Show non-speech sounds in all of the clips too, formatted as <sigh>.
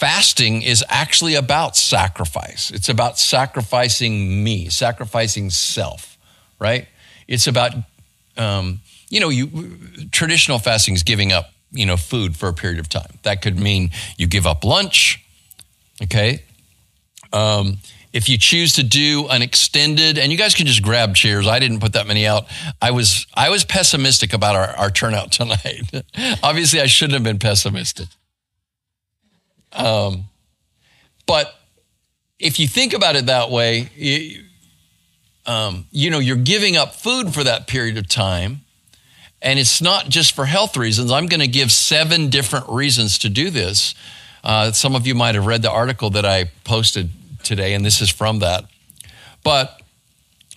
fasting is actually about sacrifice. It's about sacrificing me, sacrificing self, right? It's about, um, you know, you traditional fasting is giving up, you know, food for a period of time. That could mean you give up lunch, okay? Um, if you choose to do an extended, and you guys can just grab chairs. I didn't put that many out. I was I was pessimistic about our, our turnout <laughs> tonight. Obviously, I shouldn't have been pessimistic. Um, but if you think about it that way, you, um, you know, you're giving up food for that period of time. And it's not just for health reasons. I'm going to give seven different reasons to do this. Uh, some of you might have read the article that I posted today, and this is from that. But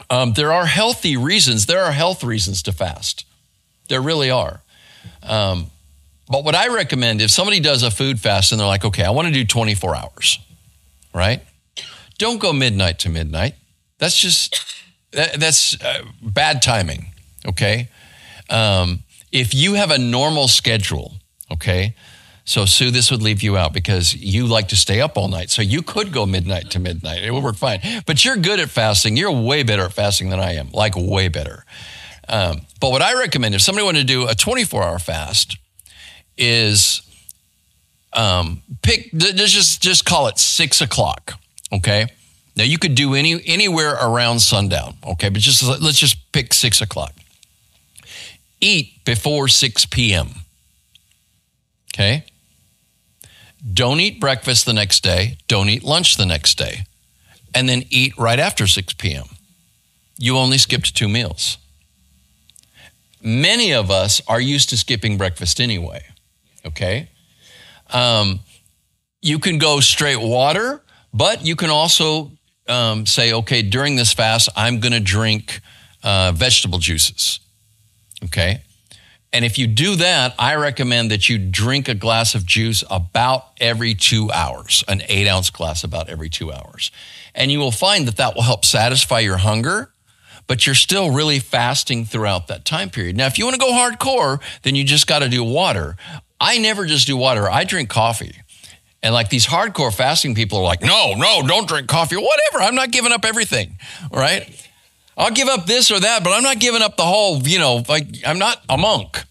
um, there are healthy reasons. There are health reasons to fast. There really are. Um, but what I recommend, if somebody does a food fast and they're like, okay, I want to do 24 hours, right? Don't go midnight to midnight. That's just, that, that's uh, bad timing, okay? Um, if you have a normal schedule, okay, so, Sue, this would leave you out because you like to stay up all night. So, you could go midnight to midnight. It would work fine. But you're good at fasting. You're way better at fasting than I am, like way better. Um, but what I recommend, if somebody wanted to do a 24 hour fast, is um, pick, Let's just, just call it six o'clock. Okay. Now, you could do any anywhere around sundown. Okay. But just let's just pick six o'clock. Eat before 6 p.m. Okay. Don't eat breakfast the next day. Don't eat lunch the next day. And then eat right after 6 p.m. You only skipped two meals. Many of us are used to skipping breakfast anyway. Okay. Um, you can go straight water, but you can also um, say, okay, during this fast, I'm going to drink uh, vegetable juices. Okay. And if you do that, I recommend that you drink a glass of juice about every two hours, an eight ounce glass about every two hours. And you will find that that will help satisfy your hunger, but you're still really fasting throughout that time period. Now, if you want to go hardcore, then you just got to do water. I never just do water, I drink coffee. And like these hardcore fasting people are like, no, no, don't drink coffee, whatever. I'm not giving up everything, right? I'll give up this or that, but I'm not giving up the whole, you know, like I'm not a monk.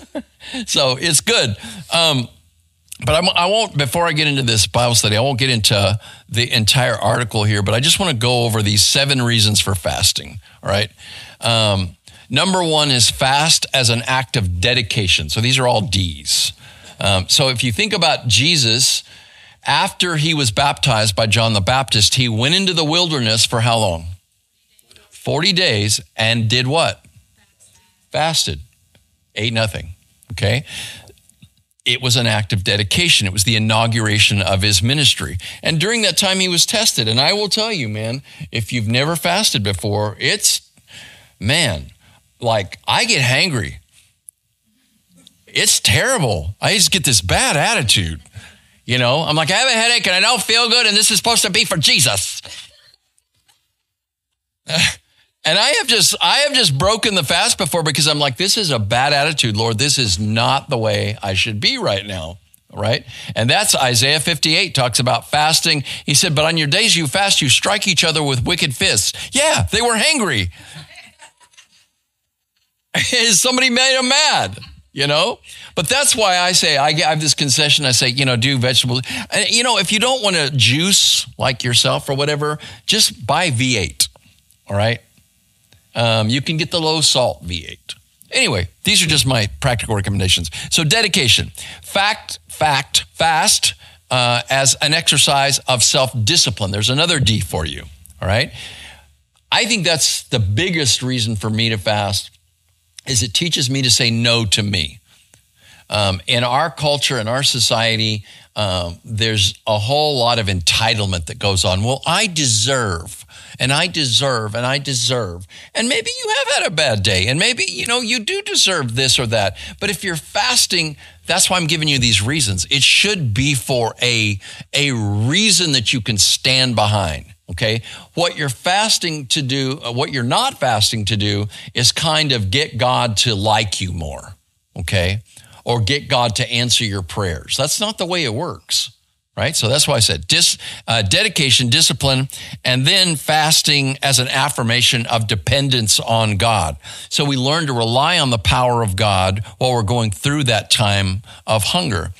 <laughs> so it's good. Um, but I'm, I will not before I get into this Bible study, I won't get into the entire article here, but I just want to go over these seven reasons for fasting. All right. Um, number one is fast as an act of dedication. So these are all D's. Um, so if you think about Jesus, after he was baptized by John the Baptist, he went into the wilderness for how long? 40 days and did what? Fasted. Ate nothing. Okay. It was an act of dedication. It was the inauguration of his ministry. And during that time, he was tested. And I will tell you, man, if you've never fasted before, it's, man, like I get hangry. It's terrible. I just get this bad attitude. You know, I'm like, I have a headache and I don't feel good, and this is supposed to be for Jesus. <laughs> And I have just I have just broken the fast before because I'm like, this is a bad attitude, Lord. This is not the way I should be right now. Right? And that's Isaiah 58 talks about fasting. He said, But on your days you fast, you strike each other with wicked fists. Yeah, they were hangry. <laughs> Somebody made him mad, you know? But that's why I say, I have this concession. I say, you know, do vegetables. You know, if you don't want to juice like yourself or whatever, just buy V8. All right. Um, you can get the low salt V8. Anyway, these are just my practical recommendations. So, dedication, fact, fact, fast uh, as an exercise of self discipline. There's another D for you. All right. I think that's the biggest reason for me to fast is it teaches me to say no to me. Um, in our culture, in our society, um, there's a whole lot of entitlement that goes on. Well, I deserve and I deserve and I deserve. And maybe you have had a bad day and maybe, you know, you do deserve this or that. But if you're fasting, that's why I'm giving you these reasons. It should be for a, a reason that you can stand behind. Okay. What you're fasting to do, uh, what you're not fasting to do is kind of get God to like you more. Okay. Or get God to answer your prayers. That's not the way it works. right? So that's why I said dis, uh, dedication, discipline, and then fasting as an affirmation of dependence on God. So we learn to rely on the power of God while we're going through that time of hunger.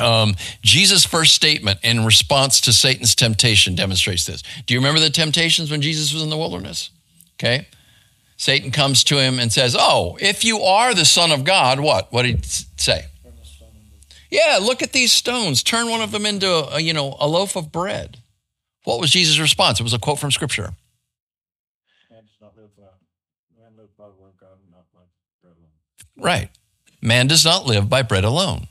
Um, Jesus' first statement in response to Satan's temptation demonstrates this. Do you remember the temptations when Jesus was in the wilderness? Okay. Satan comes to him and says, Oh, if you are the Son of God, what? What did he say? Yeah, look at these stones. Turn one of them into a, you know a loaf of bread. What was Jesus' response? It was a quote from Scripture. Man does not live by, man live by the word of God, not by bread alone. Right. Man does not live by bread alone,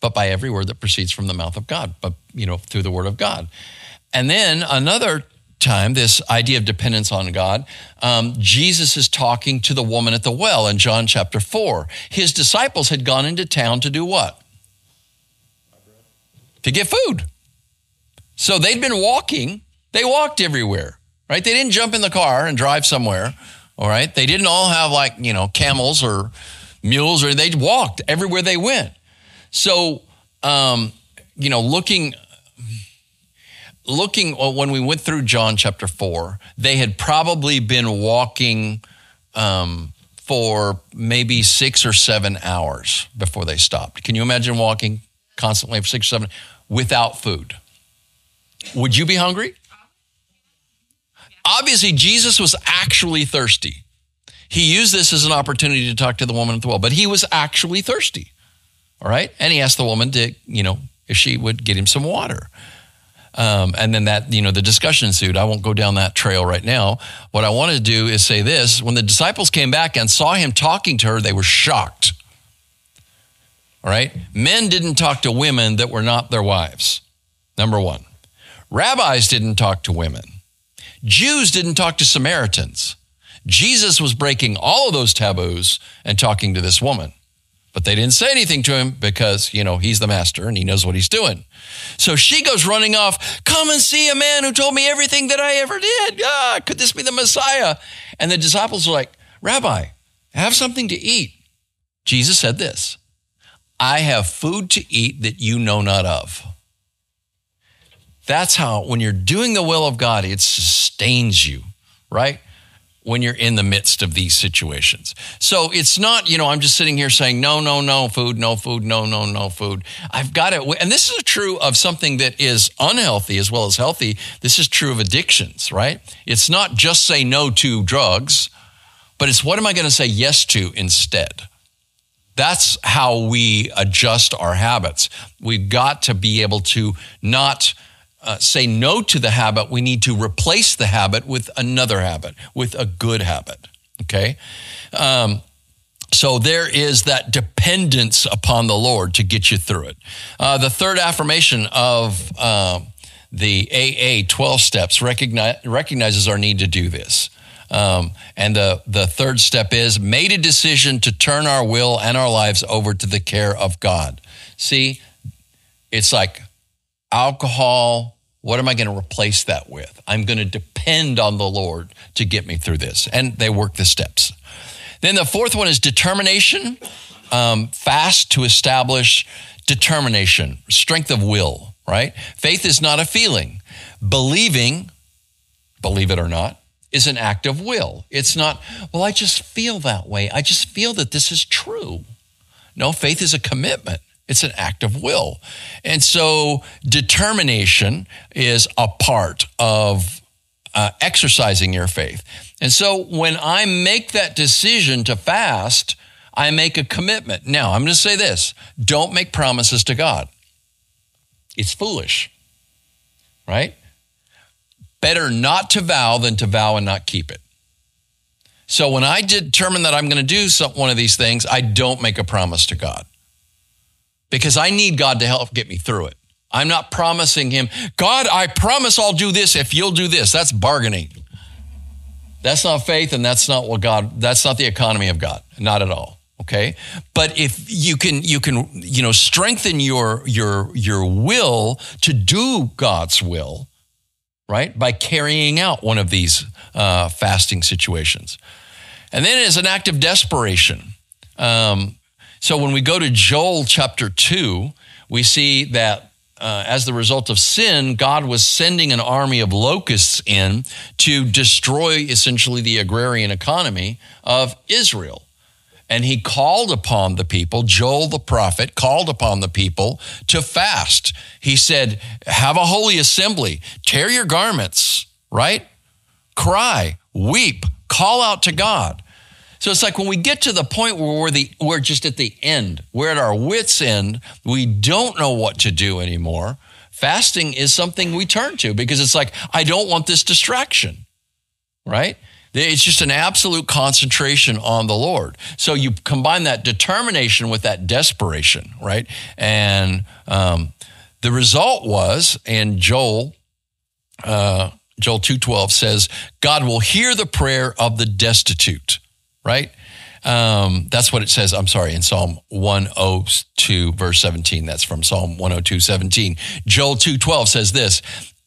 but by every word that proceeds from the mouth of God. But you know through the word of God. And then another time, this idea of dependence on God, um, Jesus is talking to the woman at the well in John chapter 4. His disciples had gone into town to do what? to get food. So they'd been walking. They walked everywhere, right? They didn't jump in the car and drive somewhere, all right? They didn't all have like, you know, camels or mules, or they walked everywhere they went. So, um, you know, looking looking when we went through John chapter four, they had probably been walking um, for maybe six or seven hours before they stopped. Can you imagine walking constantly for six or seven without food. Would you be hungry? Obviously, Jesus was actually thirsty. He used this as an opportunity to talk to the woman at the well, but he was actually thirsty. All right. And he asked the woman to, you know, if she would get him some water. Um, and then that, you know, the discussion ensued. I won't go down that trail right now. What I want to do is say this when the disciples came back and saw him talking to her, they were shocked. All right. Men didn't talk to women that were not their wives. Number one. Rabbis didn't talk to women. Jews didn't talk to Samaritans. Jesus was breaking all of those taboos and talking to this woman. But they didn't say anything to him because, you know, he's the master and he knows what he's doing. So she goes running off, come and see a man who told me everything that I ever did. Ah, could this be the Messiah? And the disciples are like, Rabbi, have something to eat. Jesus said this I have food to eat that you know not of. That's how, when you're doing the will of God, it sustains you, right? When you're in the midst of these situations. So it's not, you know, I'm just sitting here saying, no, no, no food, no food, no, no, no food. I've got it. And this is true of something that is unhealthy as well as healthy. This is true of addictions, right? It's not just say no to drugs, but it's what am I going to say yes to instead? That's how we adjust our habits. We've got to be able to not uh, say no to the habit. We need to replace the habit with another habit, with a good habit. Okay. Um, so there is that dependence upon the Lord to get you through it. Uh, the third affirmation of uh, the AA 12 steps recognize, recognizes our need to do this. Um, and the, the third step is made a decision to turn our will and our lives over to the care of God. See, it's like alcohol. What am I going to replace that with? I'm going to depend on the Lord to get me through this. And they work the steps. Then the fourth one is determination, um, fast to establish determination, strength of will, right? Faith is not a feeling. Believing, believe it or not, is an act of will. It's not, well, I just feel that way. I just feel that this is true. No, faith is a commitment. It's an act of will. And so determination is a part of uh, exercising your faith. And so when I make that decision to fast, I make a commitment. Now, I'm going to say this don't make promises to God, it's foolish, right? Better not to vow than to vow and not keep it. So when I determine that I'm going to do some, one of these things, I don't make a promise to God because I need God to help get me through it. I'm not promising him, God, I promise I'll do this if you'll do this. That's bargaining. That's not faith and that's not what God, that's not the economy of God. Not at all. Okay. But if you can, you can, you know, strengthen your, your, your will to do God's will right? By carrying out one of these uh, fasting situations. And then as an act of desperation. Um, so when we go to Joel chapter 2, we see that uh, as the result of sin, God was sending an army of locusts in to destroy essentially the agrarian economy of Israel. And he called upon the people, Joel the prophet called upon the people to fast. He said, Have a holy assembly, tear your garments, right? Cry, weep, call out to God. So it's like when we get to the point where we're the we're just at the end, we're at our wits end, we don't know what to do anymore. Fasting is something we turn to because it's like I don't want this distraction. Right? It's just an absolute concentration on the Lord. So you combine that determination with that desperation, right? And um, the result was, and Joel, uh, Joel two twelve says, God will hear the prayer of the destitute right? Um, that's what it says. I'm sorry, in Psalm 102, verse 17. That's from Psalm 102, 17. Joel 2:12 says this: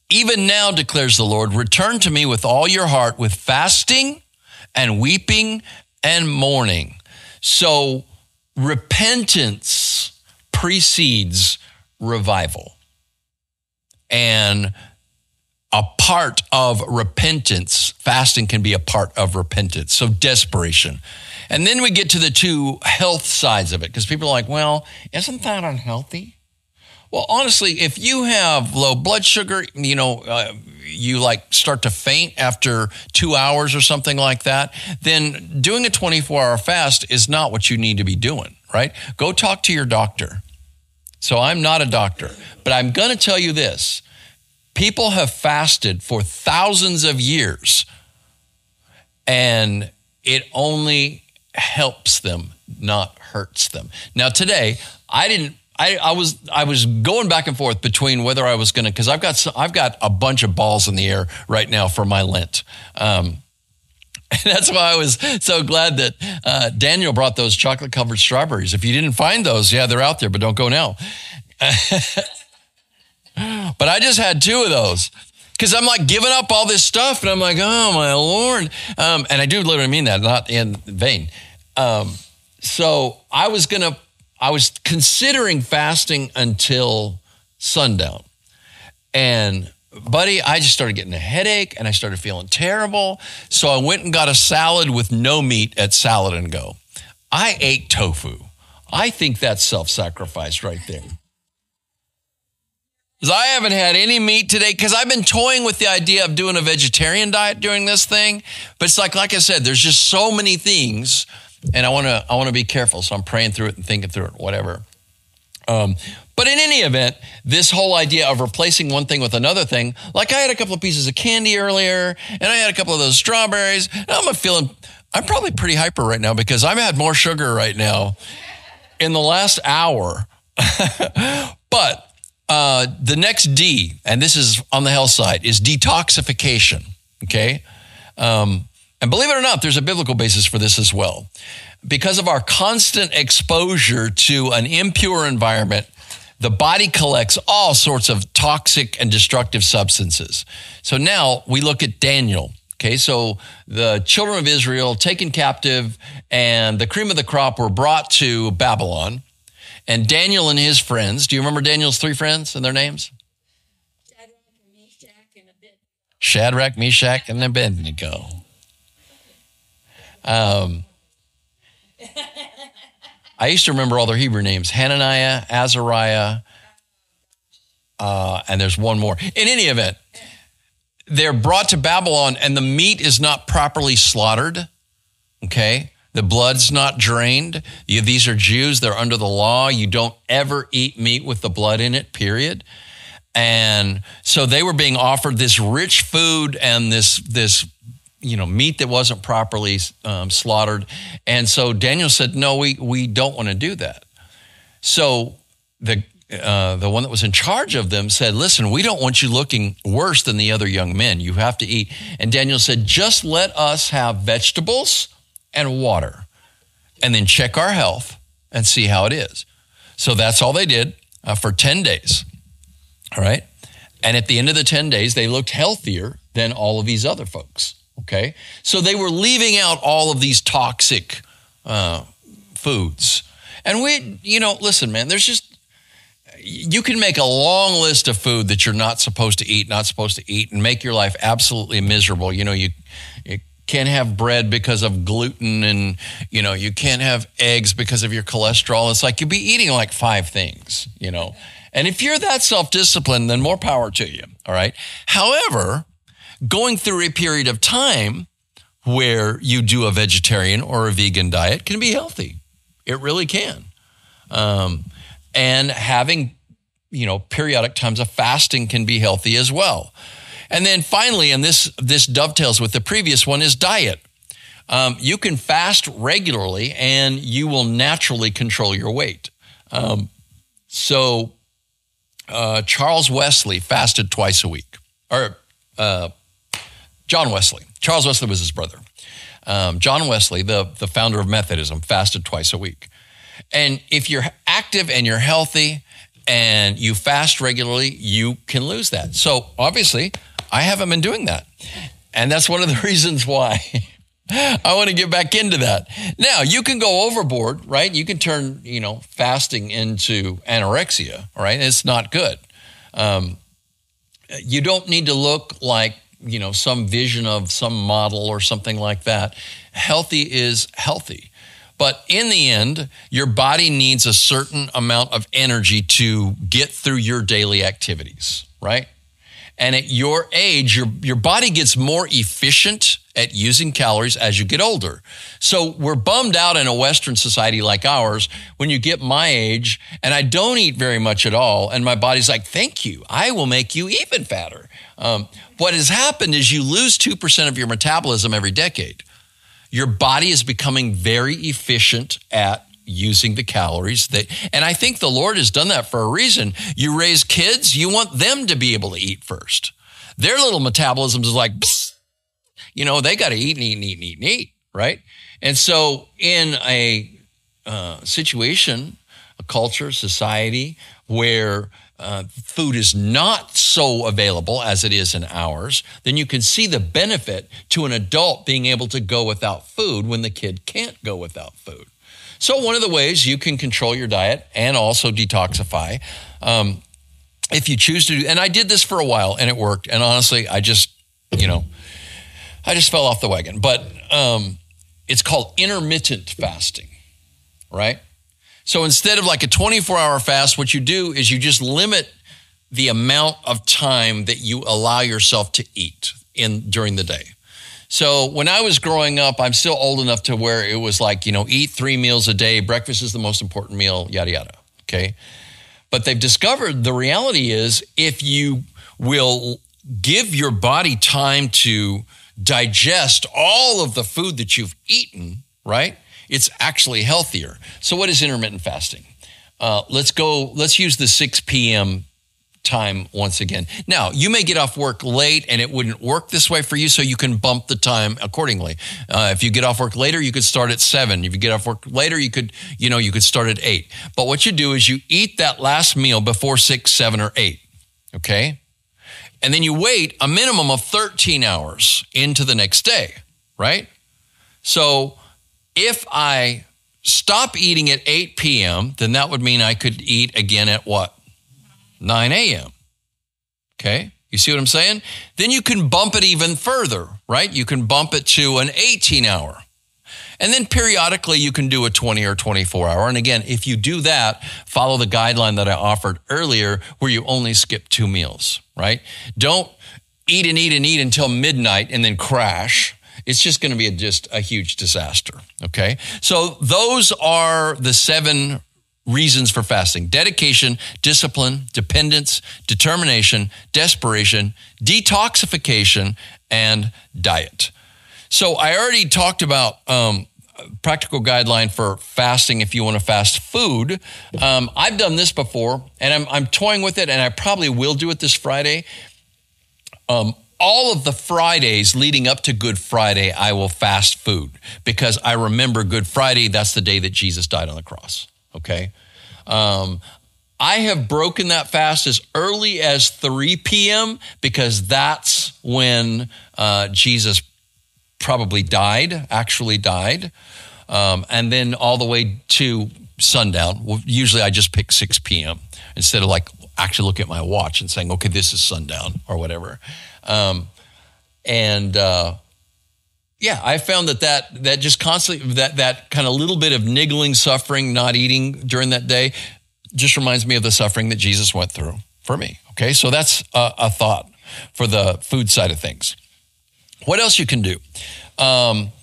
Even now declares the Lord, return to me with all your heart, with fasting and weeping and mourning. So repentance precedes revival. And a part of repentance. Fasting can be a part of repentance. So desperation. And then we get to the two health sides of it because people are like, well, isn't that unhealthy? Well, honestly, if you have low blood sugar, you know, uh, you like start to faint after two hours or something like that, then doing a 24 hour fast is not what you need to be doing, right? Go talk to your doctor. So I'm not a doctor, but I'm going to tell you this People have fasted for thousands of years, and it only helps them, not hurts them. Now, today, I didn't. I, I was I was going back and forth between whether I was going to because I've got I've got a bunch of balls in the air right now for my Lent. Um, <laughs> and that's why I was so glad that uh, Daniel brought those chocolate covered strawberries. If you didn't find those, yeah, they're out there, but don't go now. <laughs> But I just had two of those because I'm like giving up all this stuff, and I'm like, oh my lord, um, and I do literally mean that, not in vain. Um, so I was gonna, I was considering fasting until sundown, and buddy, I just started getting a headache, and I started feeling terrible. So I went and got a salad with no meat at Salad and Go. I ate tofu. I think that's self-sacrifice right there I haven't had any meat today because I've been toying with the idea of doing a vegetarian diet during this thing. But it's like, like I said, there's just so many things, and I want to I want to be careful. So I'm praying through it and thinking through it, whatever. Um, but in any event, this whole idea of replacing one thing with another thing, like I had a couple of pieces of candy earlier, and I had a couple of those strawberries. I'm feeling, I'm probably pretty hyper right now because I've had more sugar right now in the last hour. <laughs> but uh, the next D, and this is on the health side, is detoxification. Okay. Um, and believe it or not, there's a biblical basis for this as well. Because of our constant exposure to an impure environment, the body collects all sorts of toxic and destructive substances. So now we look at Daniel. Okay, so the children of Israel taken captive and the cream of the crop were brought to Babylon. And Daniel and his friends, do you remember Daniel's three friends and their names? Shadrach, Meshach, and Abednego. Um, I used to remember all their Hebrew names Hananiah, Azariah, uh, and there's one more. In any event, they're brought to Babylon and the meat is not properly slaughtered. Okay. The blood's not drained. You, these are Jews. They're under the law. You don't ever eat meat with the blood in it, period. And so they were being offered this rich food and this, this, you know, meat that wasn't properly um, slaughtered. And so Daniel said, no, we, we don't want to do that. So the, uh, the one that was in charge of them said, Listen, we don't want you looking worse than the other young men. You have to eat. And Daniel said, Just let us have vegetables and water and then check our health and see how it is. So that's all they did uh, for 10 days. All right. And at the end of the 10 days, they looked healthier than all of these other folks. Okay. So they were leaving out all of these toxic uh, foods. And we, you know, listen, man, there's just, you can make a long list of food that you're not supposed to eat, not supposed to eat, and make your life absolutely miserable. You know, you, you can't have bread because of gluten, and you know, you can't have eggs because of your cholesterol. It's like you'd be eating like five things, you know. And if you're that self disciplined, then more power to you. All right. However, going through a period of time where you do a vegetarian or a vegan diet can be healthy. It really can. Um, and having, you know, periodic times of fasting can be healthy as well. And then finally, and this this dovetails with the previous one, is diet. Um, you can fast regularly, and you will naturally control your weight. Um, so, uh, Charles Wesley fasted twice a week, or uh, John Wesley. Charles Wesley was his brother. Um, John Wesley, the, the founder of Methodism, fasted twice a week. And if you're active and you're healthy and you fast regularly, you can lose that. So obviously, I haven't been doing that. And that's one of the <laughs> reasons why I want to get back into that. Now, you can go overboard, right? You can turn, you know, fasting into anorexia, right? It's not good. Um, you don't need to look like you know, some vision of some model or something like that. Healthy is healthy. But in the end, your body needs a certain amount of energy to get through your daily activities, right? And at your age, your, your body gets more efficient at using calories as you get older. So we're bummed out in a Western society like ours when you get my age and I don't eat very much at all. And my body's like, thank you. I will make you even fatter. Um, what has happened is you lose 2% of your metabolism every decade. Your body is becoming very efficient at using the calories that and I think the Lord has done that for a reason. You raise kids, you want them to be able to eat first. Their little metabolism is like you know, they got to eat and eat and eat and eat and eat, right? And so in a uh, situation, a culture, society where uh, food is not so available as it is in ours, then you can see the benefit to an adult being able to go without food when the kid can't go without food. So, one of the ways you can control your diet and also detoxify, um, if you choose to, do, and I did this for a while and it worked. And honestly, I just, you know, I just fell off the wagon. But um, it's called intermittent fasting, right? So instead of like a 24 hour fast, what you do is you just limit the amount of time that you allow yourself to eat in during the day. So when I was growing up, I'm still old enough to where it was like, you know, eat three meals a day, breakfast is the most important meal, yada, yada. Okay. But they've discovered the reality is if you will give your body time to digest all of the food that you've eaten, right? it's actually healthier. So, what is intermittent fasting? Uh, let's go, let's use the 6 p.m. time once again. Now, you may get off work late and it wouldn't work this way for you, so you can bump the time accordingly. Uh, if you get off work later, you could start at 7. If you get off work later, you could, you know, you could start at 8. But what you do is you eat that last meal before 6, 7, or 8. Okay? And then you wait a minimum of 13 hours into the next day, right? So if I stop eating at 8 p.m., then that would mean I could eat again at what? 9 a.m. Okay. You see what I'm saying? Then you can bump it even further, right? You can bump it to an 18 hour. And then periodically you can do a 20 or 24 hour. And again, if you do that, follow the guideline that I offered earlier where you only skip two meals, right? Don't eat and eat and eat until midnight and then crash it's just going to be a, just a huge disaster. Okay. So those are the seven reasons for fasting dedication, discipline, dependence, determination, desperation, detoxification, and diet. So I already talked about um, practical guideline for fasting if you want to fast food. Um, I've done this before and I'm, I'm toying with it and I probably will do it this Friday. Um, all of the Fridays leading up to Good Friday, I will fast food because I remember Good Friday. That's the day that Jesus died on the cross. Okay. Um, I have broken that fast as early as 3 p.m. because that's when uh, Jesus probably died, actually died. Um, and then all the way to sundown. Usually I just pick 6 p.m. instead of like actually looking at my watch and saying, okay, this is sundown or whatever. Um, and uh, yeah, I found that that that just constantly that that kind of little bit of niggling suffering, not eating during that day, just reminds me of the suffering that Jesus went through for me. Okay, so that's a, a thought for the food side of things. What else you can do? Um,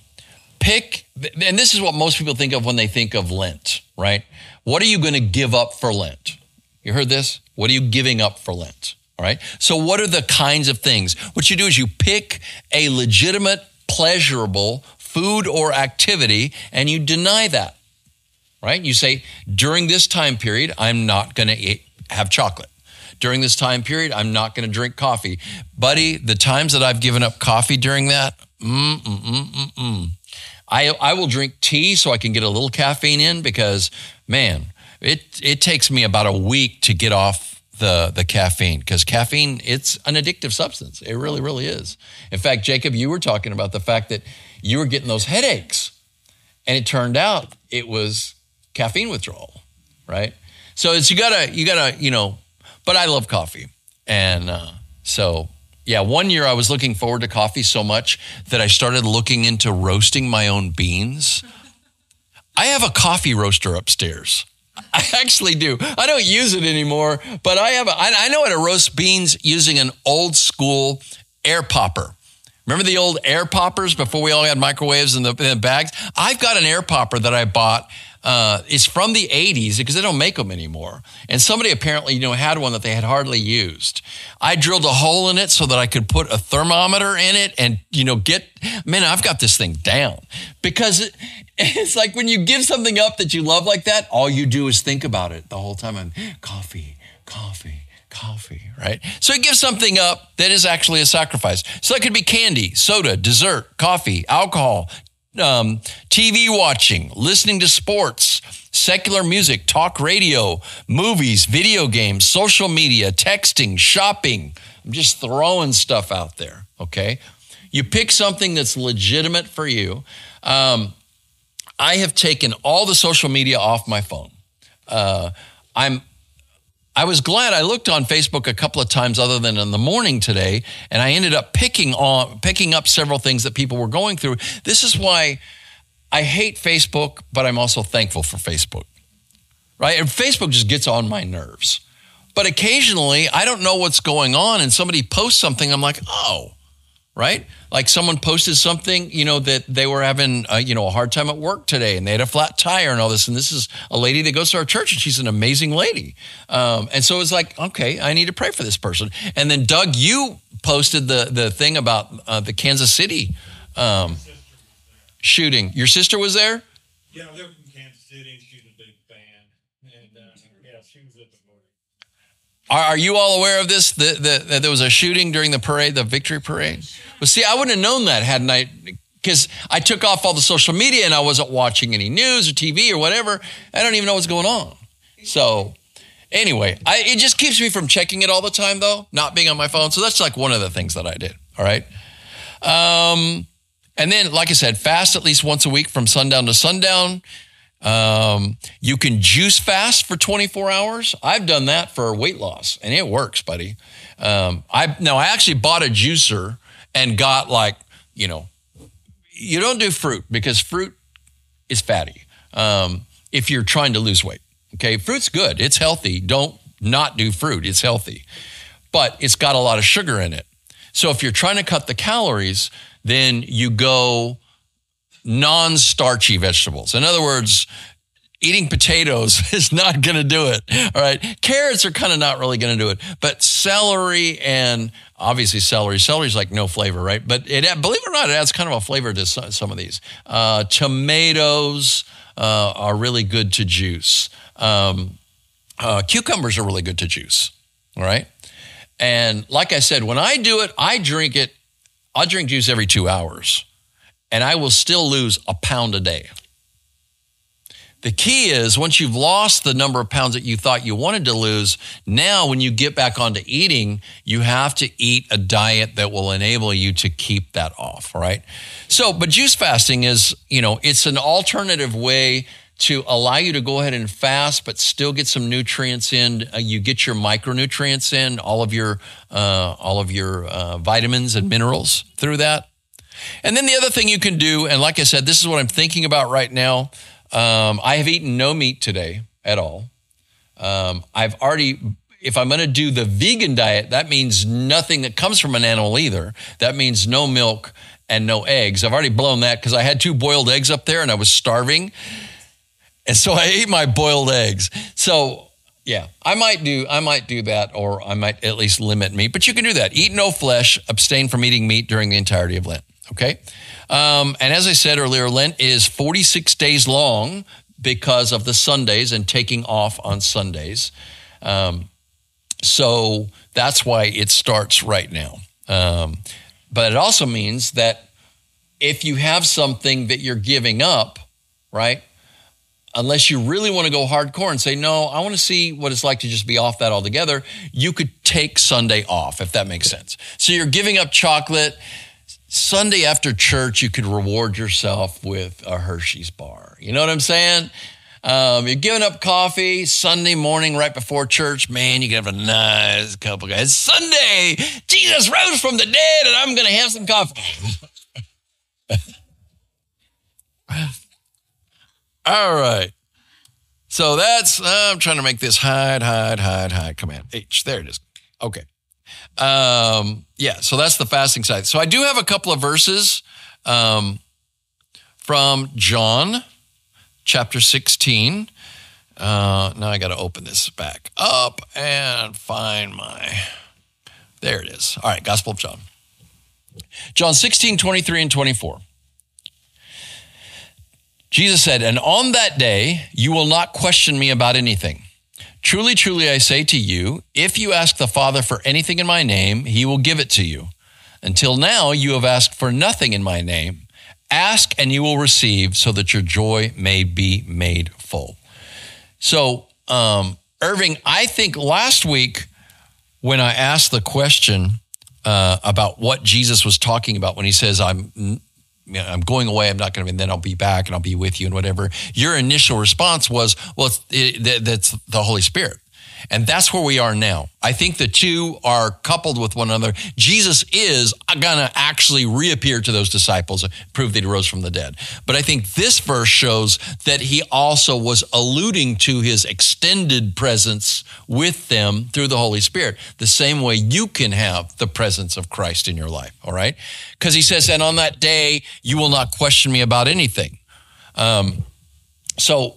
pick, and this is what most people think of when they think of Lent, right? What are you going to give up for Lent? You heard this? What are you giving up for Lent? All right. So, what are the kinds of things? What you do is you pick a legitimate, pleasurable food or activity and you deny that, right? You say, during this time period, I'm not going to have chocolate. During this time period, I'm not going to drink coffee. Buddy, the times that I've given up coffee during that, mm, mm, mm, mm, mm. I, I will drink tea so I can get a little caffeine in because, man, it, it takes me about a week to get off the the caffeine because caffeine it's an addictive substance. It really, really is. In fact, Jacob, you were talking about the fact that you were getting those headaches, and it turned out it was caffeine withdrawal, right? So it's you gotta you gotta you know. But I love coffee, and uh, so yeah, one year I was looking forward to coffee so much that I started looking into roasting my own beans. I have a coffee roaster upstairs. <laughs> I actually do. I don't use it anymore, but I have. A, I, I know how to roast beans using an old school air popper. Remember the old air poppers before we all had microwaves in the, in the bags? I've got an air popper that I bought. Uh, it's from the 80s because they don't make them anymore. And somebody apparently, you know, had one that they had hardly used. I drilled a hole in it so that I could put a thermometer in it and, you know, get, man, I've got this thing down because it, <laughs> it's like when you give something up that you love like that, all you do is think about it the whole time. I'm coffee, coffee, coffee, right? So you give something up that is actually a sacrifice. So it could be candy, soda, dessert, coffee, alcohol, um, TV watching, listening to sports, secular music, talk radio, movies, video games, social media, texting, shopping. I'm just throwing stuff out there, okay? You pick something that's legitimate for you. Um, I have taken all the social media off my phone. Uh, I'm I was glad I looked on Facebook a couple of times other than in the morning today, and I ended up picking on picking up several things that people were going through. This is why I hate Facebook, but I'm also thankful for Facebook. Right? And Facebook just gets on my nerves. But occasionally I don't know what's going on and somebody posts something, I'm like, oh, right? Like someone posted something, you know, that they were having, a, you know, a hard time at work today and they had a flat tire and all this. And this is a lady that goes to our church and she's an amazing lady. Um, and so it was like, okay, I need to pray for this person. And then Doug, you posted the, the thing about uh, the Kansas City um, shooting. Your sister was there? Yeah, they're from Kansas City and she's a big fan. And uh, yeah, she was at the parade. Are, are you all aware of this? That the, the, there was a shooting during the parade, the victory parade? Well, see, I wouldn't have known that hadn't I, because I took off all the social media and I wasn't watching any news or TV or whatever. I don't even know what's going on. So, anyway, I, it just keeps me from checking it all the time, though, not being on my phone. So that's like one of the things that I did. All right. Um, and then, like I said, fast at least once a week from sundown to sundown. Um, you can juice fast for 24 hours. I've done that for weight loss, and it works, buddy. Um, I no, I actually bought a juicer and got like you know, you don't do fruit because fruit is fatty. Um, if you're trying to lose weight, okay, fruit's good. It's healthy. Don't not do fruit. It's healthy, but it's got a lot of sugar in it. So if you're trying to cut the calories, then you go non starchy vegetables. In other words, eating potatoes <laughs> is not going to do it. All right. Carrots are kind of not really going to do it, but celery and obviously celery, celery is like no flavor, right? But it, believe it or not, it adds kind of a flavor to some of these. Uh, tomatoes uh, are really good to juice. Um, uh, cucumbers are really good to juice. All right. And like I said, when I do it, I drink it. I drink juice every two hours and I will still lose a pound a day. The key is once you've lost the number of pounds that you thought you wanted to lose, now when you get back onto eating, you have to eat a diet that will enable you to keep that off, right? So, but juice fasting is, you know, it's an alternative way to allow you to go ahead and fast, but still get some nutrients in. Uh, you get your micronutrients in, all of your uh, all of your uh, vitamins and minerals through that. And then the other thing you can do, and like I said, this is what I'm thinking about right now. Um, I have eaten no meat today at all. Um, I've already, if I'm going to do the vegan diet, that means nothing that comes from an animal either. That means no milk and no eggs. I've already blown that because I had two boiled eggs up there and I was starving. And so I ate my boiled eggs. So yeah, I might do I might do that or I might at least limit meat, but you can do that. Eat no flesh, abstain from eating meat during the entirety of Lent. Okay. Um, and as I said earlier, Lent is 46 days long because of the Sundays and taking off on Sundays. Um, so that's why it starts right now. Um, but it also means that if you have something that you're giving up, right? Unless you really want to go hardcore and say, no, I want to see what it's like to just be off that altogether, you could take Sunday off, if that makes sense. So you're giving up chocolate Sunday after church, you could reward yourself with a Hershey's bar. You know what I'm saying? Um, you're giving up coffee Sunday morning right before church. Man, you can have a nice couple guys. Sunday, Jesus rose from the dead, and I'm going to have some coffee. <laughs> All right. So that's, I'm trying to make this hide, hide, hide, hide. Command H. There it is. Okay. Um, yeah, so that's the fasting side. So I do have a couple of verses um, from John chapter 16. Uh, now I got to open this back up and find my. There it is. All right, Gospel of John. John 16, 23 and 24. Jesus said, And on that day you will not question me about anything. Truly, truly, I say to you, if you ask the Father for anything in my name, he will give it to you. Until now, you have asked for nothing in my name. Ask and you will receive so that your joy may be made full. So, um, Irving, I think last week when I asked the question uh, about what Jesus was talking about when he says, I'm I'm going away. I'm not going to, and then I'll be back and I'll be with you and whatever. Your initial response was, well, it, that's the Holy Spirit. And that's where we are now. I think the two are coupled with one another. Jesus is going to actually reappear to those disciples, prove that he rose from the dead. But I think this verse shows that he also was alluding to his extended presence with them through the Holy Spirit, the same way you can have the presence of Christ in your life. All right. Because he says, and on that day, you will not question me about anything. Um, so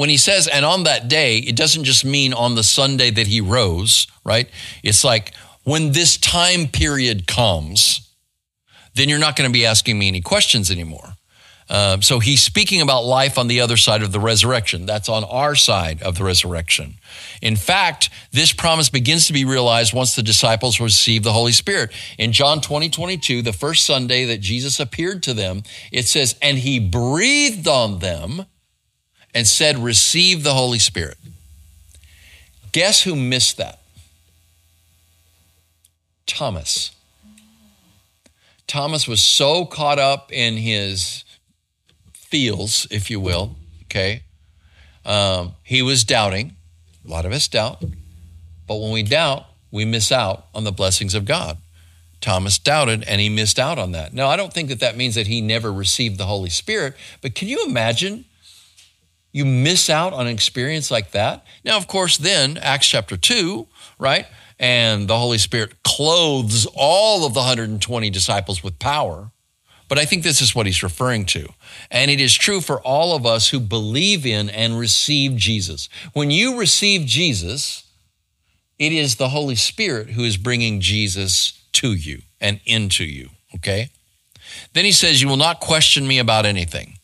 when he says, and on that day, it doesn't just mean on the Sunday that he rose, right? It's like when this time period comes, then you're not going to be asking me any questions anymore. Um, so he's speaking about life on the other side of the resurrection. That's on our side of the resurrection. In fact, this promise begins to be realized once the disciples receive the Holy Spirit. In John 20, 22, the first Sunday that Jesus appeared to them, it says, and he breathed on them and said, Receive the Holy Spirit. Guess who missed that? Thomas. Thomas was so caught up in his feels, if you will, okay? Um, he was doubting. A lot of us doubt. But when we doubt, we miss out on the blessings of God. Thomas doubted and he missed out on that. Now, I don't think that that means that he never received the Holy Spirit, but can you imagine you miss out on an experience like that. Now, of course, then Acts chapter 2, right? And the Holy Spirit clothes all of the 120 disciples with power. But I think this is what he's referring to. And it is true for all of us who believe in and receive Jesus. When you receive Jesus, it is the Holy Spirit who is bringing Jesus to you and into you, okay? Then he says, You will not question me about anything.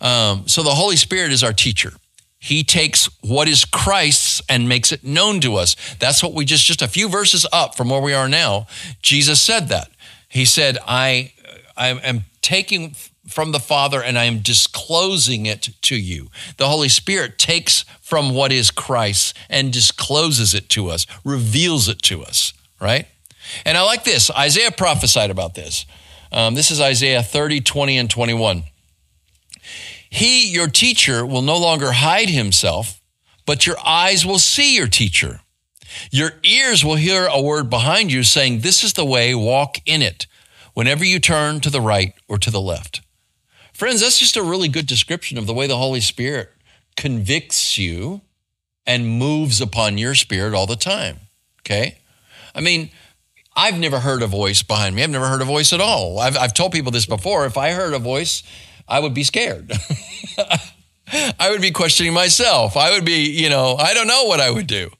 Um, so the Holy Spirit is our teacher. He takes what is Christ's and makes it known to us. That's what we just just a few verses up from where we are now. Jesus said that. He said, "I I am taking from the Father and I am disclosing it to you." The Holy Spirit takes from what is Christ and discloses it to us, reveals it to us, right? And I like this. Isaiah prophesied about this. Um, this is Isaiah 30, 20, and 21. He, your teacher, will no longer hide himself, but your eyes will see your teacher. Your ears will hear a word behind you saying, This is the way, walk in it, whenever you turn to the right or to the left. Friends, that's just a really good description of the way the Holy Spirit convicts you and moves upon your spirit all the time. Okay? I mean, I've never heard a voice behind me. I've never heard a voice at all. I've, I've told people this before. If I heard a voice, I would be scared. <laughs> I would be questioning myself. I would be, you know, I don't know what I would do.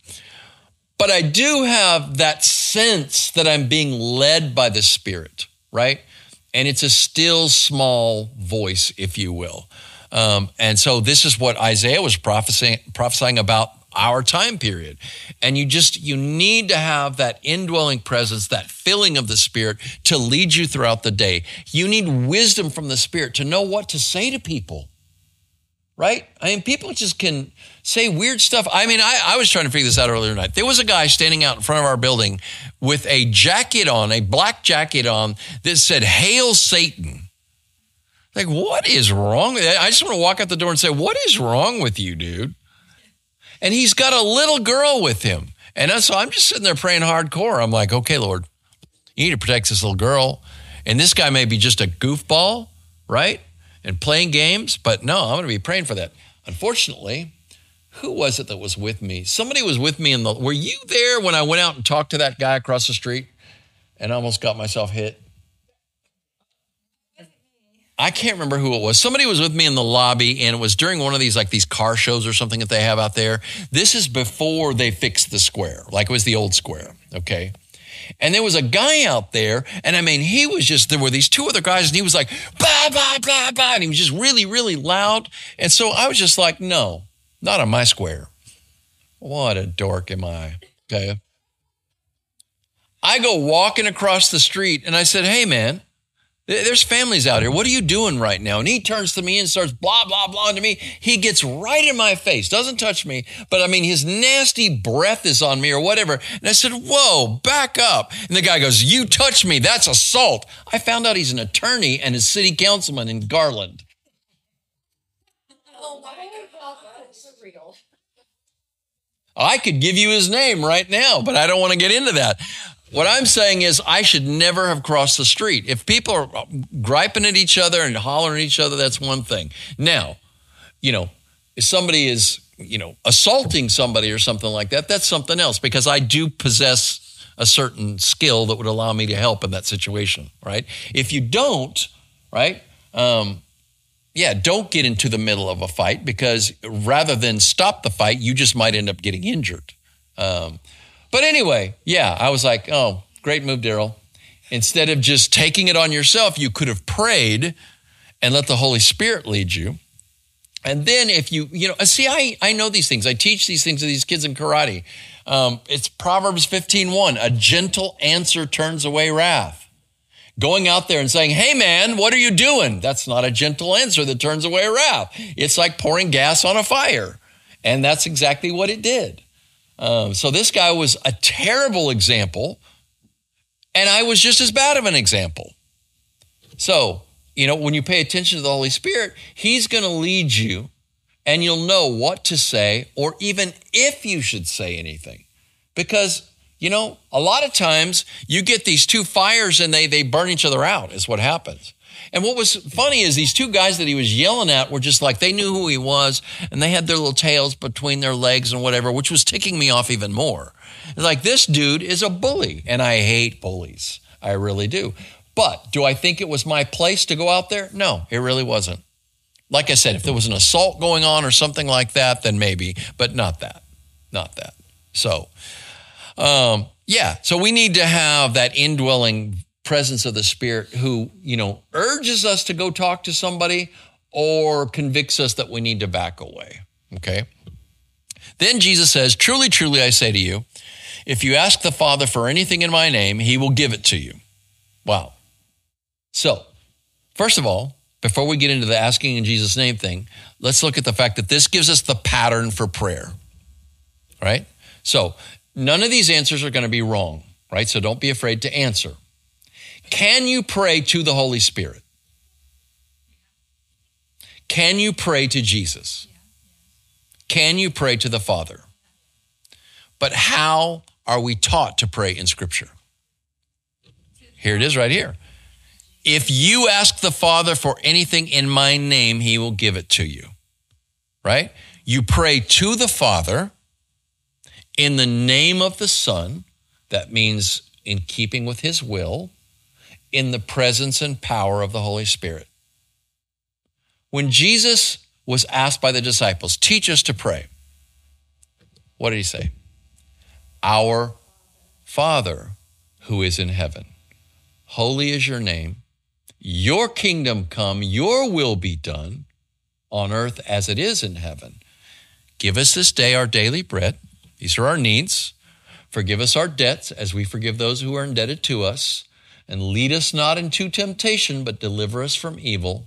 But I do have that sense that I'm being led by the Spirit, right? And it's a still small voice, if you will. Um, and so this is what Isaiah was prophesying, prophesying about our time period. And you just, you need to have that indwelling presence, that filling of the Spirit to lead you throughout the day. You need wisdom from the Spirit to know what to say to people right? I mean, people just can say weird stuff. I mean, I, I was trying to figure this out earlier tonight. There was a guy standing out in front of our building with a jacket on, a black jacket on that said, Hail Satan. Like, what is wrong? I just want to walk out the door and say, What is wrong with you, dude? And he's got a little girl with him. And so I'm just sitting there praying hardcore. I'm like, okay, Lord, you need to protect this little girl. And this guy may be just a goofball, right? and playing games, but no, I'm going to be praying for that. Unfortunately, who was it that was with me? Somebody was with me in the. Were you there when I went out and talked to that guy across the street and almost got myself hit? I can't remember who it was. Somebody was with me in the lobby, and it was during one of these like these car shows or something that they have out there. This is before they fixed the square, like it was the old square. Okay. And there was a guy out there, and I mean, he was just, there were these two other guys, and he was like, blah, blah, blah, blah. And he was just really, really loud. And so I was just like, no, not on my square. What a dork am I? Okay. I go walking across the street and I said, hey, man, there's families out here. What are you doing right now? And he turns to me and starts blah, blah, blah to me. He gets right in my face, doesn't touch me, but I mean, his nasty breath is on me or whatever. And I said, Whoa, back up. And the guy goes, You touch me. That's assault. I found out he's an attorney and a city councilman in Garland. Oh, I could give you his name right now, but I don't want to get into that. What I'm saying is, I should never have crossed the street. If people are griping at each other and hollering at each other, that's one thing. Now, you know, if somebody is, you know, assaulting somebody or something like that, that's something else because I do possess a certain skill that would allow me to help in that situation, right? If you don't, right, um, yeah, don't get into the middle of a fight because rather than stop the fight, you just might end up getting injured. Um, but anyway, yeah, I was like, oh, great move, Darryl. Instead of just taking it on yourself, you could have prayed and let the Holy Spirit lead you. And then if you, you know, see, I, I know these things. I teach these things to these kids in karate. Um, it's Proverbs 15.1, a gentle answer turns away wrath. Going out there and saying, hey man, what are you doing? That's not a gentle answer that turns away wrath. It's like pouring gas on a fire. And that's exactly what it did. Um, so this guy was a terrible example, and I was just as bad of an example. So, you know, when you pay attention to the Holy Spirit, He's going to lead you, and you'll know what to say, or even if you should say anything. Because, you know, a lot of times you get these two fires and they, they burn each other out, is what happens. And what was funny is these two guys that he was yelling at were just like, they knew who he was and they had their little tails between their legs and whatever, which was ticking me off even more. Like, this dude is a bully and I hate bullies. I really do. But do I think it was my place to go out there? No, it really wasn't. Like I said, if there was an assault going on or something like that, then maybe, but not that. Not that. So, um, yeah, so we need to have that indwelling presence of the Spirit who, you know, urges us to go talk to somebody or convicts us that we need to back away. Okay. Then Jesus says, Truly, truly, I say to you, if you ask the Father for anything in my name, he will give it to you. Wow. So, first of all, before we get into the asking in Jesus' name thing, let's look at the fact that this gives us the pattern for prayer. Right? So, none of these answers are going to be wrong, right? So don't be afraid to answer. Can you pray to the Holy Spirit? Can you pray to Jesus? Can you pray to the Father? But how are we taught to pray in Scripture? Here it is right here. If you ask the Father for anything in my name, he will give it to you. Right? You pray to the Father in the name of the Son. That means in keeping with his will, in the presence and power of the Holy Spirit. When Jesus was asked by the disciples, Teach us to pray, what did he say? Our Father who is in heaven, holy is your name. Your kingdom come, your will be done on earth as it is in heaven. Give us this day our daily bread. These are our needs. Forgive us our debts as we forgive those who are indebted to us. And lead us not into temptation, but deliver us from evil.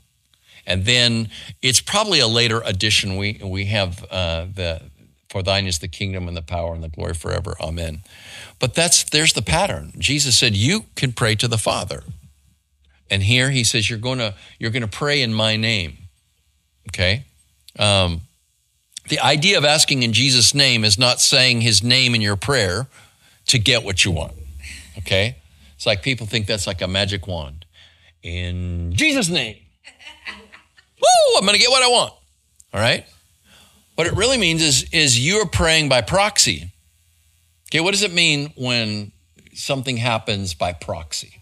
And then it's probably a later addition. We, we have uh, the, for thine is the kingdom and the power and the glory forever. Amen. But that's, there's the pattern. Jesus said, you can pray to the Father. And here he says, you're going to, you're going to pray in my name. Okay. Um, the idea of asking in Jesus' name is not saying his name in your prayer to get what you want. Okay? It's like people think that's like a magic wand. In Jesus' name. <laughs> Woo, I'm going to get what I want. All right? What it really means is, is you're praying by proxy. Okay, what does it mean when something happens by proxy?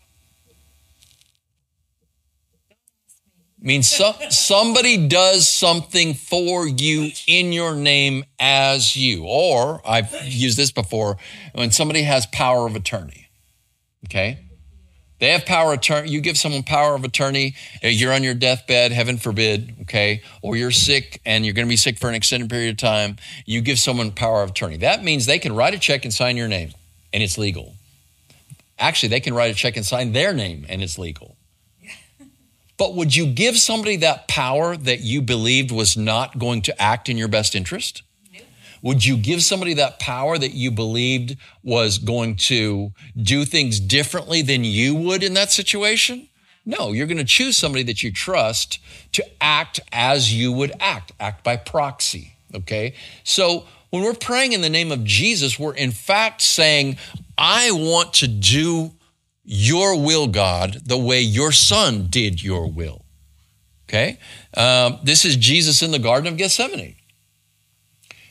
means so, somebody does something for you in your name as you. Or I've used this before when somebody has power of attorney. Okay? They have power of attorney. You give someone power of attorney. Uh, you're on your deathbed, heaven forbid, okay? Or you're sick and you're going to be sick for an extended period of time. You give someone power of attorney. That means they can write a check and sign your name, and it's legal. Actually, they can write a check and sign their name, and it's legal. <laughs> But would you give somebody that power that you believed was not going to act in your best interest? Would you give somebody that power that you believed was going to do things differently than you would in that situation? No, you're going to choose somebody that you trust to act as you would act, act by proxy. Okay. So when we're praying in the name of Jesus, we're in fact saying, I want to do your will, God, the way your son did your will. Okay? Um, this is Jesus in the Garden of Gethsemane.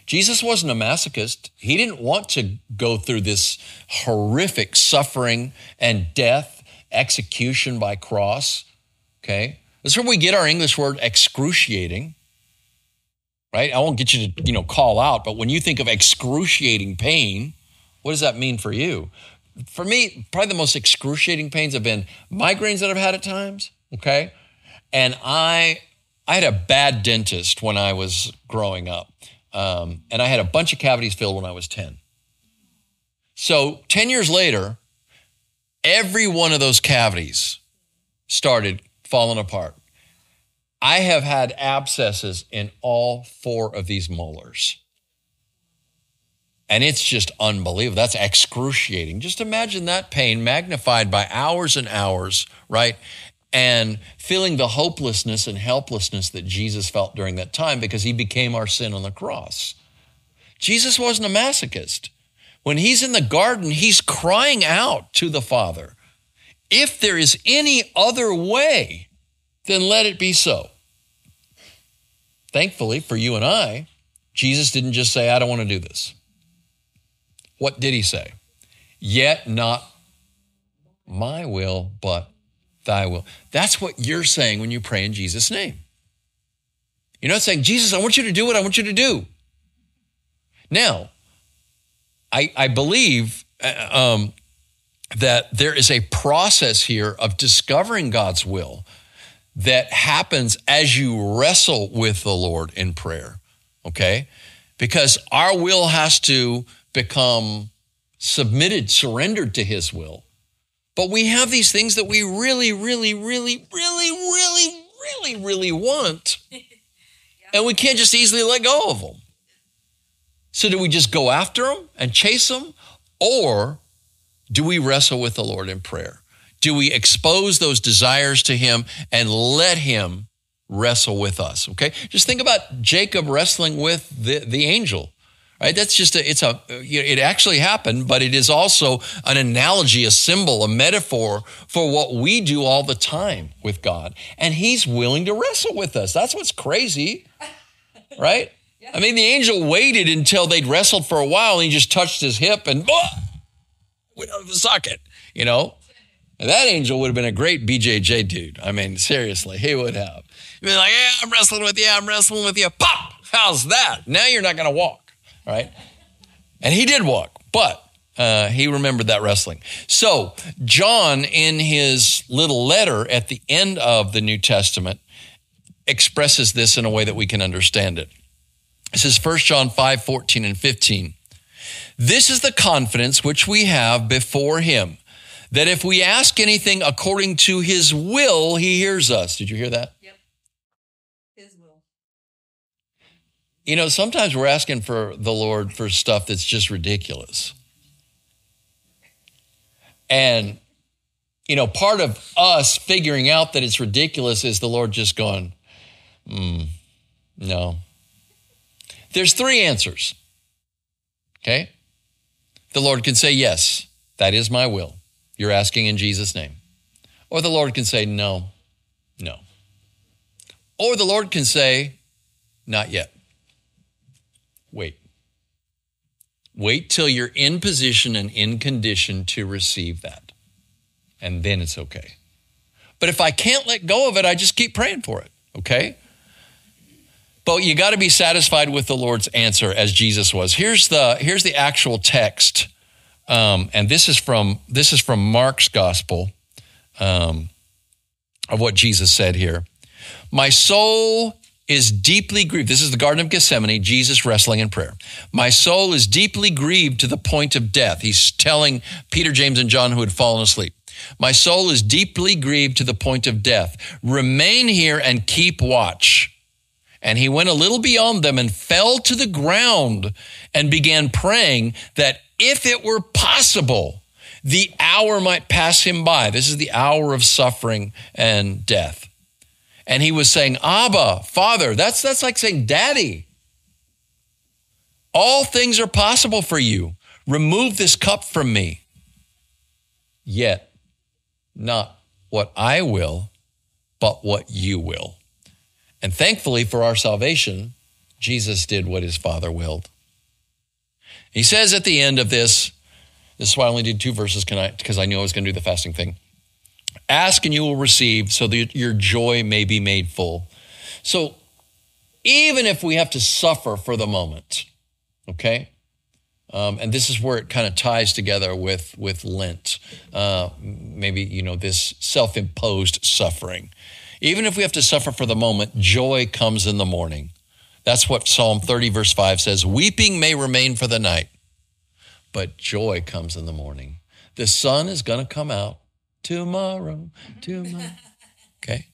Jesus wasn't a masochist. He didn't want to go through this horrific suffering and death, execution by cross. Okay? That's where we get our English word excruciating. Right? I won't get you to, you know, call out, but when you think of excruciating pain, what does that mean for you? for me, probably the most excruciating pains have been migraines that I've had at times. Okay. And I, I had a bad dentist when I was growing up. Um, and I had a bunch of cavities filled when I was 10. So 10 years later, every one of those cavities started falling apart. I have had abscesses in all four of these molars. And it's just unbelievable. That's excruciating. Just imagine that pain magnified by hours and hours, right? And feeling the hopelessness and helplessness that Jesus felt during that time because he became our sin on the cross. Jesus wasn't a masochist. When he's in the garden, he's crying out to the Father, if there is any other way, then let it be so. Thankfully for you and I, Jesus didn't just say, I don't want to do this. What did he say? Yet not my will, but thy will. That's what you're saying when you pray in Jesus' name. You're not saying, Jesus, I want you to do what I want you to do. Now, I, I believe uh, um, that there is a process here of discovering God's will that happens as you wrestle with the Lord in prayer, okay? Because our will has to become submitted, surrendered to His will. But we have these things that we really, really, really, really, really, really, really want. <laughs> And we can't just easily let go of them. So do we just go after them and chase them? Or do we wrestle with the Lord in prayer? Do we expose those desires to Him and let Him wrestle with us. Okay. Just think about Jacob wrestling with the, the angel. Right? That's just a, it's a, it actually happened, but it is also an analogy, a symbol, a metaphor for what we do all the time with God. And he's willing to wrestle with us. That's what's crazy. <laughs> Right? I mean, the angel waited until they'd wrestled for a while and he just touched his hip and don't oh, suck it, you know? And that angel would have been a great BJJ dude. I mean, seriously, he would have. He'd be like, yeah, I'm wrestling with you. I'm wrestling with you. Pop! How's that? Now you're not going to walk, right? And he did walk, but uh, he remembered that wrestling. So, John, in his little letter at the end of the New Testament, expresses this in a way that we can understand it. This is 1 John 5 14 and 15. This is the confidence which we have before him that if we ask anything according to his will, he hears us. Did you hear that? You know, sometimes we're asking for the Lord for stuff that's just ridiculous. And, you know, part of us figuring out that it's ridiculous is the Lord just going, mm, no. There's three answers. Okay? The Lord can say, yes, that is my will. You're asking in Jesus' name. Or the Lord can say, no, no. Or the Lord can say, not yet. Wait. Wait till you're in position and in condition to receive that. And then it's okay. But if I can't let go of it, I just keep praying for it, okay? But you got to be satisfied with the Lord's answer as Jesus was. Here's the, here's the actual text um, and this is from this is from Mark's gospel um, of what Jesus said here. My soul is deeply grieved. This is the Garden of Gethsemane, Jesus wrestling in prayer. My soul is deeply grieved to the point of death. He's telling Peter, James, and John who had fallen asleep. My soul is deeply grieved to the point of death. Remain here and keep watch. And he went a little beyond them and fell to the ground and began praying that if it were possible, the hour might pass him by. This is the hour of suffering and death. And he was saying, Abba, Father, that's, that's like saying, Daddy. All things are possible for you. Remove this cup from me. Yet, not what I will, but what you will. And thankfully for our salvation, Jesus did what his Father willed. He says at the end of this, this is why I only did two verses because I knew I was going to do the fasting thing. Ask and you will receive so that your joy may be made full. So even if we have to suffer for the moment, okay? Um, and this is where it kind of ties together with, with Lent, uh, maybe, you know, this self imposed suffering. Even if we have to suffer for the moment, joy comes in the morning. That's what Psalm 30, verse 5 says Weeping may remain for the night, but joy comes in the morning. The sun is going to come out tomorrow, tomorrow. Okay?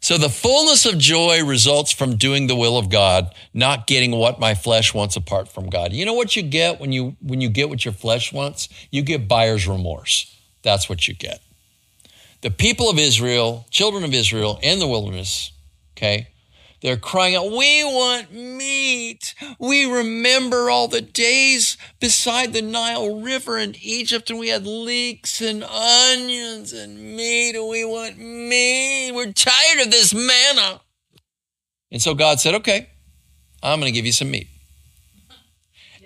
So the fullness of joy results from doing the will of God, not getting what my flesh wants apart from God. You know what you get when you when you get what your flesh wants? You get buyer's remorse. That's what you get. The people of Israel, children of Israel in the wilderness, okay, they're crying out, We want meat. We remember all the days beside the Nile River in Egypt, and we had leeks and onions and meat, and we want meat. We're tired of this manna. And so God said, Okay, I'm going to give you some meat.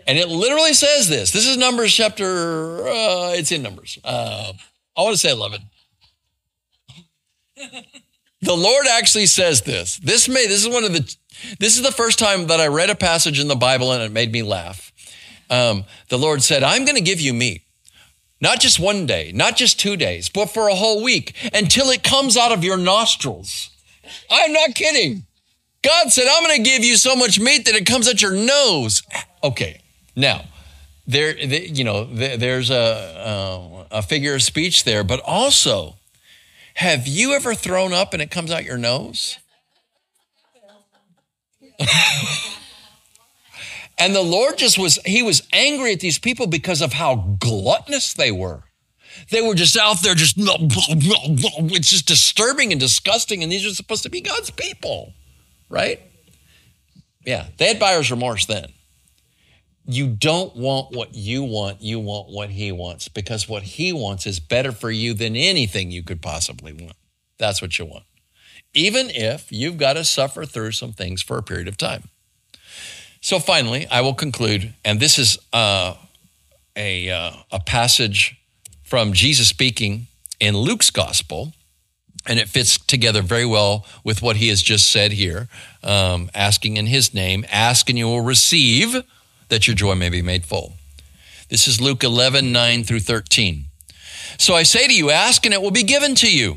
And it literally says this. This is Numbers chapter, uh, it's in Numbers. Uh, I want to say 11. <laughs> The Lord actually says this. This may this is one of the this is the first time that I read a passage in the Bible and it made me laugh. Um, the Lord said, "I'm going to give you meat." Not just one day, not just two days, but for a whole week until it comes out of your nostrils. I'm not kidding. God said, I'm going to give you so much meat that it comes out your nose. Okay. Now, there, you know, there's a, a figure of speech there, but also have you ever thrown up and it comes out your nose? And the Lord just was, he was angry at these people because of how gluttonous they were. They were just out there, just it's just disturbing and disgusting. And these are supposed to be God's people, right? Yeah, they had buyer's remorse then. You don't want what you want, you want what he wants because what he wants is better for you than anything you could possibly want. That's what you want. Even if you've got to suffer through some things for a period of time. So finally, I will conclude, and this is uh, a, uh, a passage from Jesus speaking in Luke's gospel, and it fits together very well with what he has just said here um, asking in his name, ask and you will receive that your joy may be made full. This is Luke 11, 9 through 13. So I say to you, ask and it will be given to you.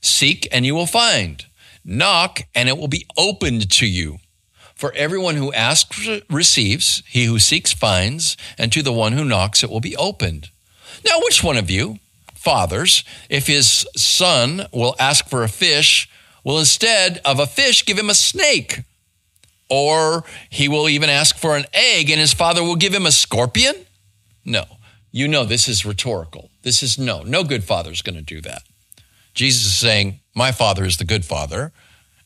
Seek and you will find. Knock and it will be opened to you. For everyone who asks receives, he who seeks finds, and to the one who knocks it will be opened. Now, which one of you, fathers, if his son will ask for a fish, will instead of a fish give him a snake? Or he will even ask for an egg and his father will give him a scorpion? No. You know this is rhetorical. This is no, no good father is going to do that. Jesus is saying, My father is the good father,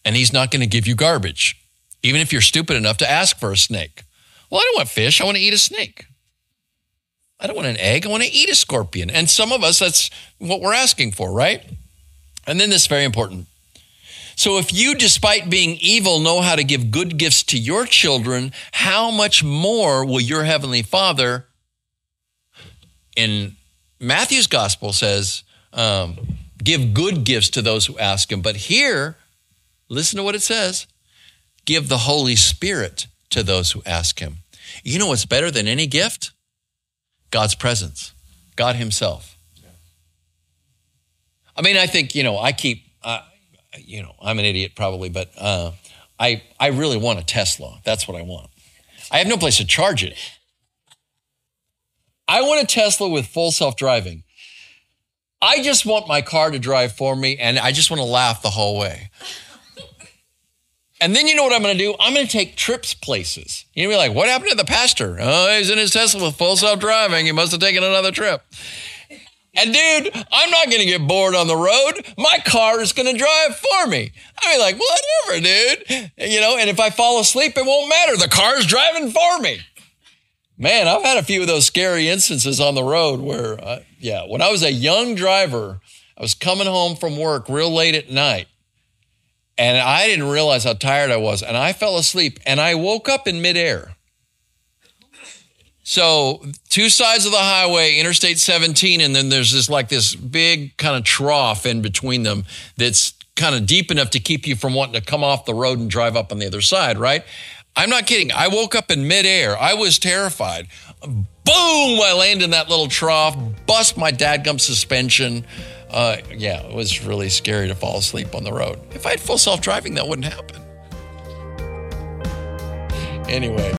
and he's not going to give you garbage, even if you're stupid enough to ask for a snake. Well, I don't want fish, I want to eat a snake. I don't want an egg, I want to eat a scorpion. And some of us, that's what we're asking for, right? And then this is very important so if you, despite being evil, know how to give good gifts to your children, how much more will your heavenly Father in Matthew's gospel says, um, give good gifts to those who ask him. But here, listen to what it says give the Holy Spirit to those who ask him. You know what's better than any gift? God's presence, God Himself. I mean, I think, you know, I keep, uh, you know, I'm an idiot probably, but uh, I, I really want a Tesla. That's what I want. I have no place to charge it. I want a Tesla with full self driving. I just want my car to drive for me, and I just want to laugh the whole way. And then you know what I'm going to do? I'm going to take trips places. To be like, what happened to the pastor? Oh, he's in his Tesla with full self driving. He must have taken another trip. And dude, I'm not going to get bored on the road. My car is going to drive for me. I mean, like, whatever, dude. You know, and if I fall asleep, it won't matter. The car's driving for me. Man, I've had a few of those scary instances on the road where, uh, yeah, when I was a young driver, I was coming home from work real late at night. And I didn't realize how tired I was. And I fell asleep and I woke up in midair. So two sides of the highway, Interstate 17, and then there's this like this big kind of trough in between them that's kind of deep enough to keep you from wanting to come off the road and drive up on the other side, right? I'm not kidding. I woke up in midair. I was terrified. Boom! I land in that little trough, bust my dadgum suspension. Uh, yeah, it was really scary to fall asleep on the road. If I had full self driving, that wouldn't happen. Anyway.